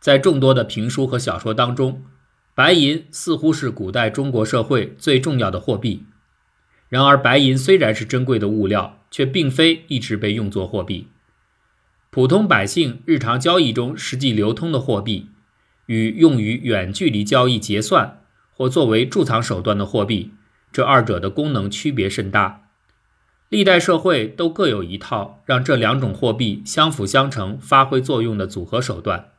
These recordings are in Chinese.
在众多的评书和小说当中，白银似乎是古代中国社会最重要的货币。然而，白银虽然是珍贵的物料，却并非一直被用作货币。普通百姓日常交易中实际流通的货币，与用于远距离交易结算或作为贮藏手段的货币，这二者的功能区别甚大。历代社会都各有一套让这两种货币相辅相成、发挥作用的组合手段。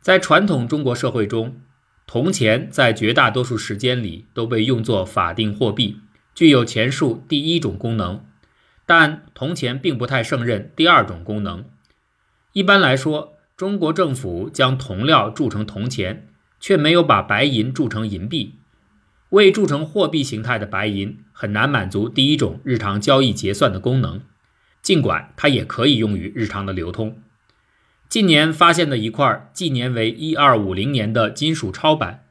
在传统中国社会中，铜钱在绝大多数时间里都被用作法定货币，具有前述第一种功能。但铜钱并不太胜任第二种功能。一般来说，中国政府将铜料铸成铜钱，却没有把白银铸成银币。未铸成货币形态的白银很难满足第一种日常交易结算的功能，尽管它也可以用于日常的流通。近年发现的一块纪年为一二五零年的金属钞板，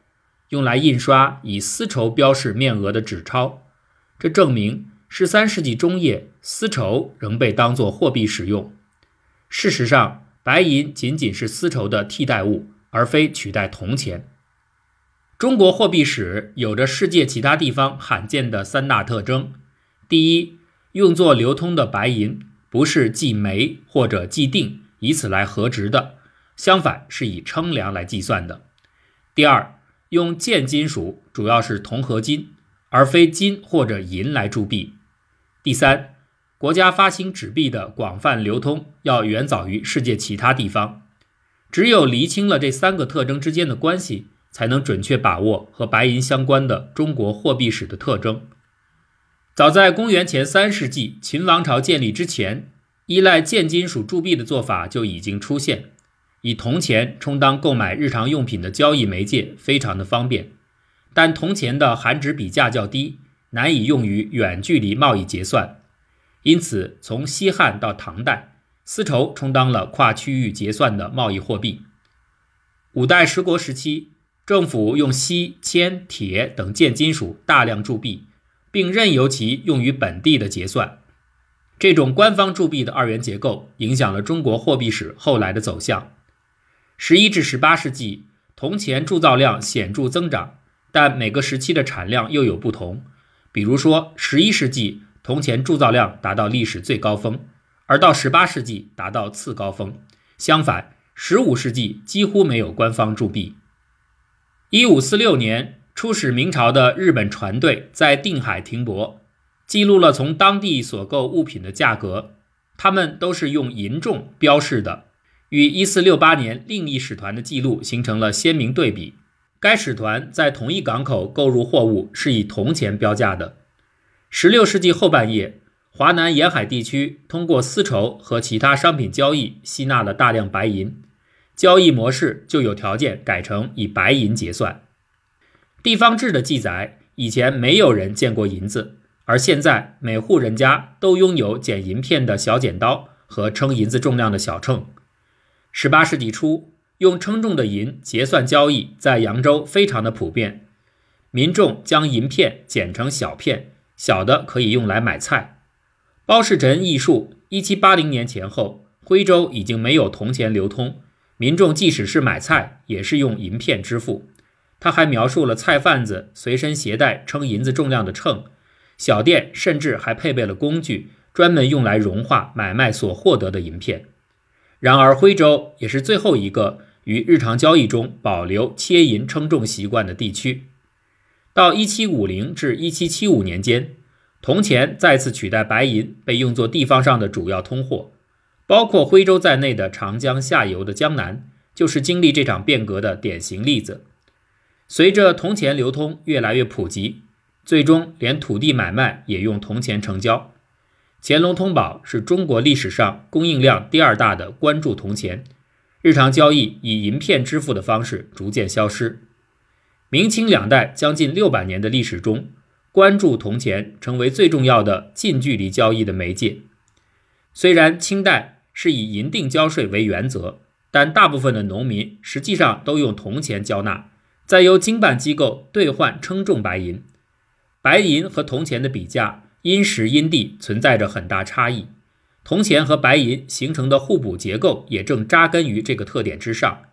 用来印刷以丝绸标示面额的纸钞。这证明十三世纪中叶，丝绸仍被当作货币使用。事实上，白银仅仅是丝绸的替代物，而非取代铜钱。中国货币史有着世界其他地方罕见的三大特征：第一，用作流通的白银不是计煤或者计定。以此来核值的，相反是以称量来计算的。第二，用贱金属，主要是铜合金，而非金或者银来铸币。第三，国家发行纸币的广泛流通要远早于世界其他地方。只有厘清了这三个特征之间的关系，才能准确把握和白银相关的中国货币史的特征。早在公元前三世纪，秦王朝建立之前。依赖贱金属铸币的做法就已经出现，以铜钱充当购买日常用品的交易媒介，非常的方便。但铜钱的含值比价较低，难以用于远距离贸易结算。因此，从西汉到唐代，丝绸充当了跨区域结算的贸易货币。五代十国时期，政府用锡、铅、铁等贱金属大量铸币，并任由其用于本地的结算。这种官方铸币的二元结构影响了中国货币史后来的走向。十一至十八世纪，铜钱铸造量显著增长，但每个时期的产量又有不同。比如说，十一世纪铜钱铸造量达到历史最高峰，而到十八世纪达到次高峰。相反，十五世纪几乎没有官方铸币。一五四六年，出使明朝的日本船队在定海停泊。记录了从当地所购物品的价格，他们都是用银重标示的，与1468年另一使团的记录形成了鲜明对比。该使团在同一港口购入货物是以铜钱标价的。16世纪后半叶，华南沿海地区通过丝绸和其他商品交易吸纳了大量白银，交易模式就有条件改成以白银结算。地方志的记载，以前没有人见过银子。而现在，每户人家都拥有剪银片的小剪刀和称银子重量的小秤。十八世纪初，用称重的银结算交易在扬州非常的普遍。民众将银片剪成小片，小的可以用来买菜。包世臣忆述，一七八零年前后，徽州已经没有铜钱流通，民众即使是买菜，也是用银片支付。他还描述了菜贩子随身携带称银子重量的秤。小店甚至还配备了工具，专门用来融化买卖所获得的银片。然而，徽州也是最后一个于日常交易中保留切银称重习惯的地区。到1750至1775年间，铜钱再次取代白银，被用作地方上的主要通货。包括徽州在内的长江下游的江南，就是经历这场变革的典型例子。随着铜钱流通越来越普及。最终，连土地买卖也用铜钱成交。乾隆通宝是中国历史上供应量第二大的官铸铜钱，日常交易以银片支付的方式逐渐消失。明清两代将近六百年的历史中，官铸铜钱成为最重要的近距离交易的媒介。虽然清代是以银锭交税为原则，但大部分的农民实际上都用铜钱交纳，再由经办机构兑换称重白银。白银和铜钱的比价因时因地存在着很大差异，铜钱和白银形成的互补结构也正扎根于这个特点之上。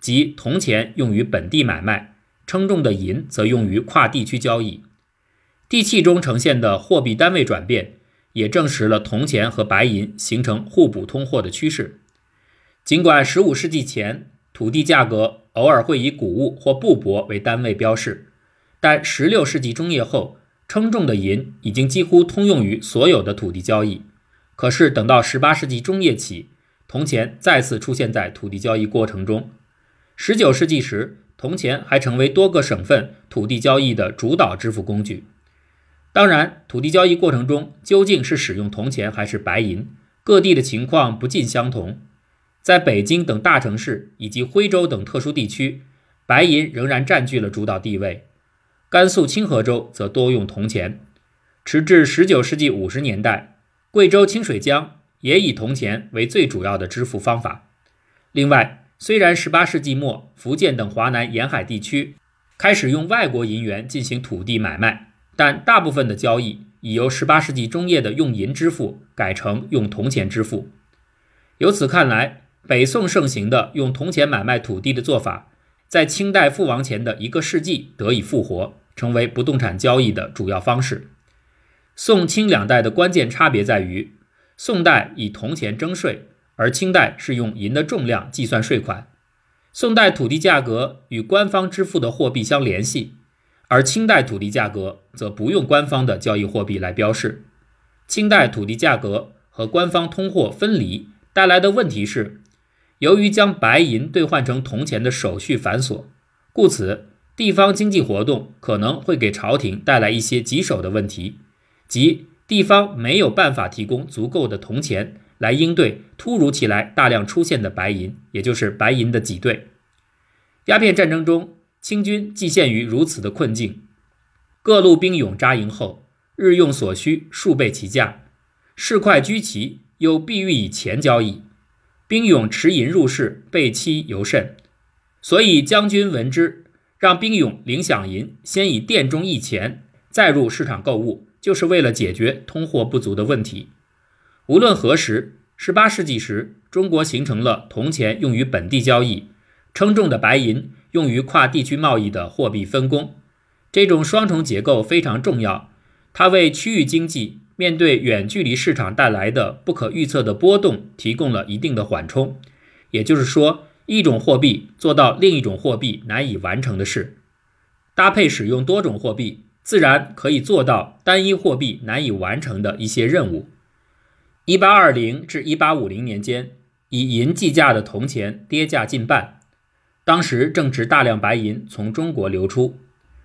即铜钱用于本地买卖，称重的银则用于跨地区交易。地契中呈现的货币单位转变，也证实了铜钱和白银形成互补通货的趋势。尽管15世纪前土地价格偶尔会以谷物或布帛为单位标示，但十六世纪中叶后，称重的银已经几乎通用于所有的土地交易。可是，等到十八世纪中叶起，铜钱再次出现在土地交易过程中。十九世纪时，铜钱还成为多个省份土地交易的主导支付工具。当然，土地交易过程中究竟是使用铜钱还是白银，各地的情况不尽相同。在北京等大城市以及徽州等特殊地区，白银仍然占据了主导地位；甘肃清河州则多用铜钱。直至19世纪50年代，贵州清水江也以铜钱为最主要的支付方法。另外，虽然18世纪末福建等华南沿海地区开始用外国银元进行土地买卖。但大部分的交易已由18世纪中叶的用银支付改成用铜钱支付。由此看来，北宋盛行的用铜钱买卖土地的做法，在清代覆亡前的一个世纪得以复活，成为不动产交易的主要方式。宋清两代的关键差别在于，宋代以铜钱征税，而清代是用银的重量计算税款。宋代土地价格与官方支付的货币相联系。而清代土地价格则不用官方的交易货币来标示。清代土地价格和官方通货分离带来的问题是，由于将白银兑换成铜钱的手续繁琐，故此地方经济活动可能会给朝廷带来一些棘手的问题，即地方没有办法提供足够的铜钱来应对突如其来大量出现的白银，也就是白银的挤兑。鸦片战争中。清军既陷于如此的困境，各路兵勇扎营后，日用所需数倍其价，市侩居奇又必欲以钱交易，兵勇持银入市，备期尤甚。所以将军闻之，让兵勇领饷银，先以店中易钱，再入市场购物，就是为了解决通货不足的问题。无论何时，十八世纪时，中国形成了铜钱用于本地交易，称重的白银。用于跨地区贸易的货币分工，这种双重结构非常重要。它为区域经济面对远距离市场带来的不可预测的波动提供了一定的缓冲。也就是说，一种货币做到另一种货币难以完成的事。搭配使用多种货币，自然可以做到单一货币难以完成的一些任务。一八二零至一八五零年间，以银计价的铜钱跌价近半。当时正值大量白银从中国流出，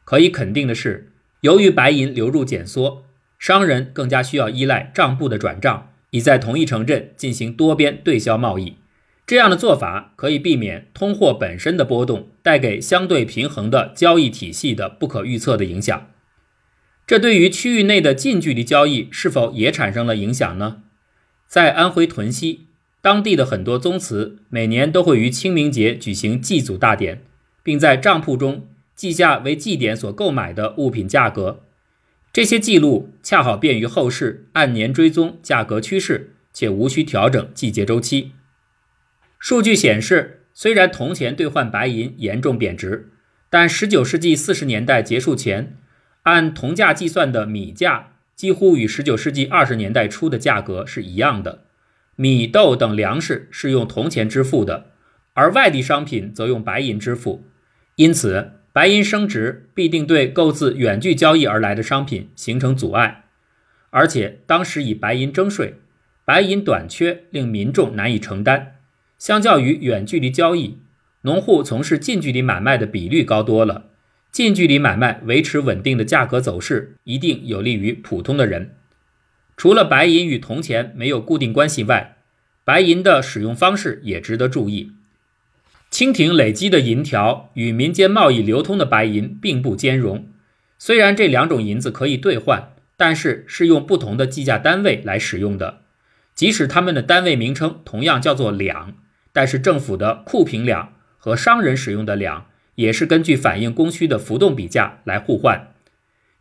可以肯定的是，由于白银流入减缩，商人更加需要依赖账簿的转账，以在同一城镇进行多边对销贸易。这样的做法可以避免通货本身的波动带给相对平衡的交易体系的不可预测的影响。这对于区域内的近距离交易是否也产生了影响呢？在安徽屯溪。当地的很多宗祠每年都会于清明节举行祭祖大典，并在账簿中记下为祭典所购买的物品价格。这些记录恰好便于后世按年追踪价格趋势，且无需调整季节周期。数据显示，虽然铜钱兑换白银严重贬值，但19世纪40年代结束前，按铜价计算的米价几乎与19世纪20年代初的价格是一样的。米豆等粮食是用铜钱支付的，而外地商品则用白银支付。因此，白银升值必定对购自远距交易而来的商品形成阻碍。而且，当时以白银征税，白银短缺令民众难以承担。相较于远距离交易，农户从事近距离买卖的比率高多了。近距离买卖维持稳定的价格走势，一定有利于普通的人。除了白银与铜钱没有固定关系外，白银的使用方式也值得注意。清廷累积的银条与民间贸易流通的白银并不兼容。虽然这两种银子可以兑换，但是是用不同的计价单位来使用的。即使它们的单位名称同样叫做两，但是政府的库平两和商人使用的两也是根据反映供需的浮动比价来互换。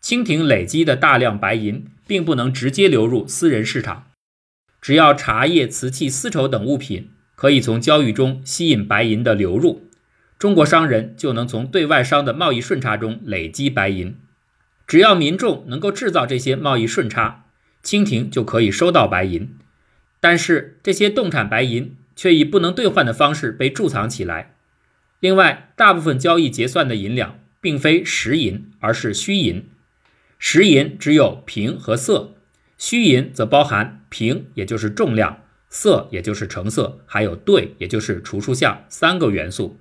清廷累积的大量白银。并不能直接流入私人市场，只要茶叶、瓷器、丝绸等物品可以从交易中吸引白银的流入，中国商人就能从对外商的贸易顺差中累积白银。只要民众能够制造这些贸易顺差，清廷就可以收到白银。但是这些动产白银却以不能兑换的方式被贮藏起来。另外，大部分交易结算的银两并非实银，而是虚银。实银只有平和色，虚银则包含平，也就是重量；色，也就是成色；还有对，也就是除数项三个元素。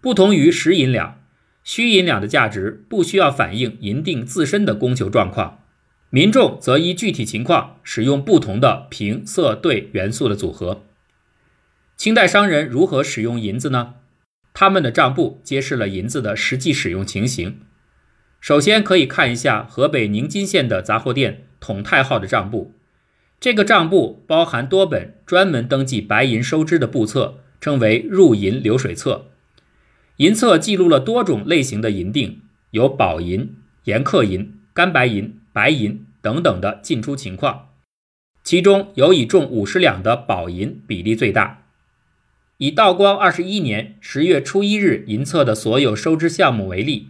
不同于实银两，虚银两的价值不需要反映银锭自身的供求状况，民众则依具体情况使用不同的平、色、对元素的组合。清代商人如何使用银子呢？他们的账簿揭示了银子的实际使用情形。首先可以看一下河北宁津县的杂货店统泰号的账簿。这个账簿包含多本专门登记白银收支的簿册，称为入银流水册。银册记录了多种类型的银锭，有宝银、盐刻银、干白银、白银等等的进出情况。其中有以重五十两的宝银比例最大。以道光二十一年十月初一日银册的所有收支项目为例，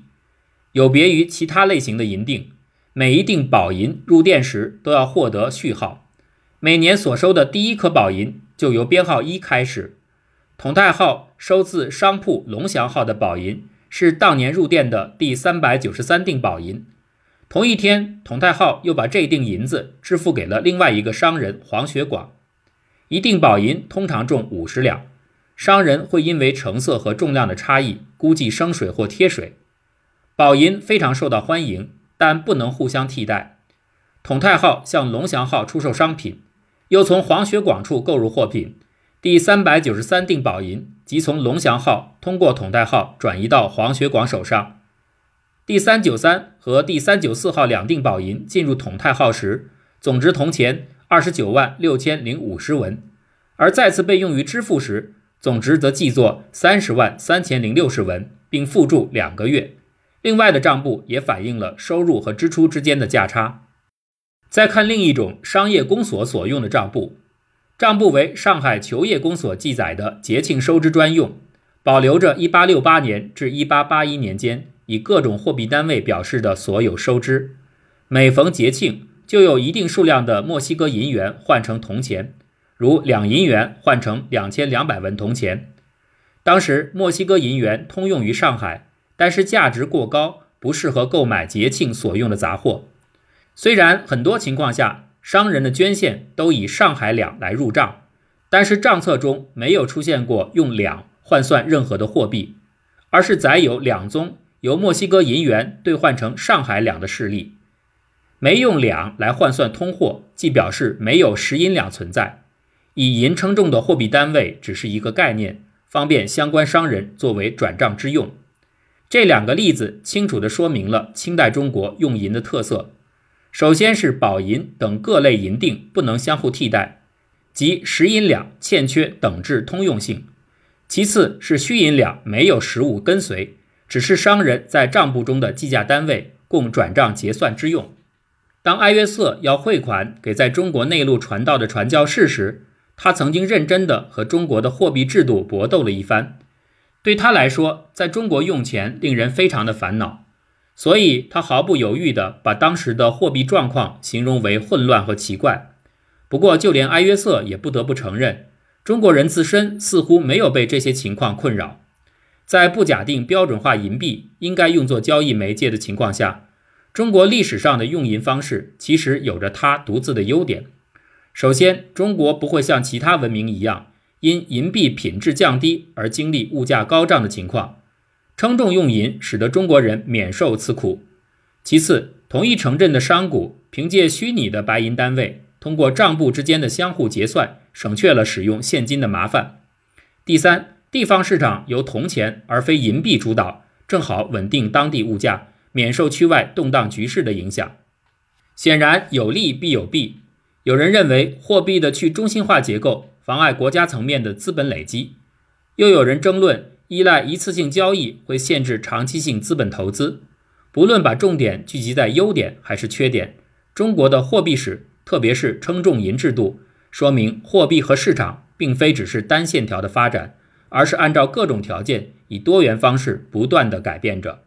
有别于其他类型的银锭，每一锭宝银入店时都要获得序号，每年所收的第一颗宝银就由编号一开始。统泰号收自商铺龙祥号的宝银是当年入店的第三百九十三锭宝银。同一天，统泰号又把这锭银子支付给了另外一个商人黄学广。一锭宝银通常重五十两。商人会因为成色和重量的差异，估计生水或贴水。宝银非常受到欢迎，但不能互相替代。统泰号向龙祥号出售商品，又从黄学广处购入货品。第三百九十三锭宝银即从龙祥号通过统泰号转移到黄学广手上。第三九三和第三九四号两锭宝银进入统泰号时，总值铜钱二十九万六千零五十文，而再次被用于支付时。总值则记作三十万三千零六十文，并附注两个月。另外的账簿也反映了收入和支出之间的价差。再看另一种商业公所所用的账簿，账簿为上海球业公所记载的节庆收支专用，保留着1868年至1881年间以各种货币单位表示的所有收支。每逢节庆，就有一定数量的墨西哥银元换成铜钱。如两银元换成两千两百文铜钱，当时墨西哥银元通用于上海，但是价值过高，不适合购买节庆所用的杂货。虽然很多情况下商人的捐献都以上海两来入账，但是账册中没有出现过用两换算任何的货币，而是载有两宗由墨西哥银元兑换成上海两的事例。没用两来换算通货，即表示没有实银两存在。以银称重的货币单位只是一个概念，方便相关商人作为转账之用。这两个例子清楚地说明了清代中国用银的特色：首先是宝银等各类银锭不能相互替代，即实银两欠缺等质通用性；其次是虚银两没有实物跟随，只是商人在账簿中的计价单位，供转账结算之用。当埃约瑟要汇款给在中国内陆传道的传教士时，他曾经认真地和中国的货币制度搏斗了一番，对他来说，在中国用钱令人非常的烦恼，所以他毫不犹豫地把当时的货币状况形容为混乱和奇怪。不过，就连埃约瑟也不得不承认，中国人自身似乎没有被这些情况困扰。在不假定标准化银币应该用作交易媒介的情况下，中国历史上的用银方式其实有着它独自的优点。首先，中国不会像其他文明一样，因银币品质降低而经历物价高涨的情况。称重用银使得中国人免受此苦。其次，同一城镇的商贾凭借虚拟的白银单位，通过账簿之间的相互结算，省却了使用现金的麻烦。第三，地方市场由铜钱而非银币主导，正好稳定当地物价，免受区外动荡局势的影响。显然，有利必有弊。有人认为货币的去中心化结构妨碍国家层面的资本累积，又有人争论依赖一次性交易会限制长期性资本投资。不论把重点聚集在优点还是缺点，中国的货币史，特别是称重银制度，说明货币和市场并非只是单线条的发展，而是按照各种条件以多元方式不断地改变着。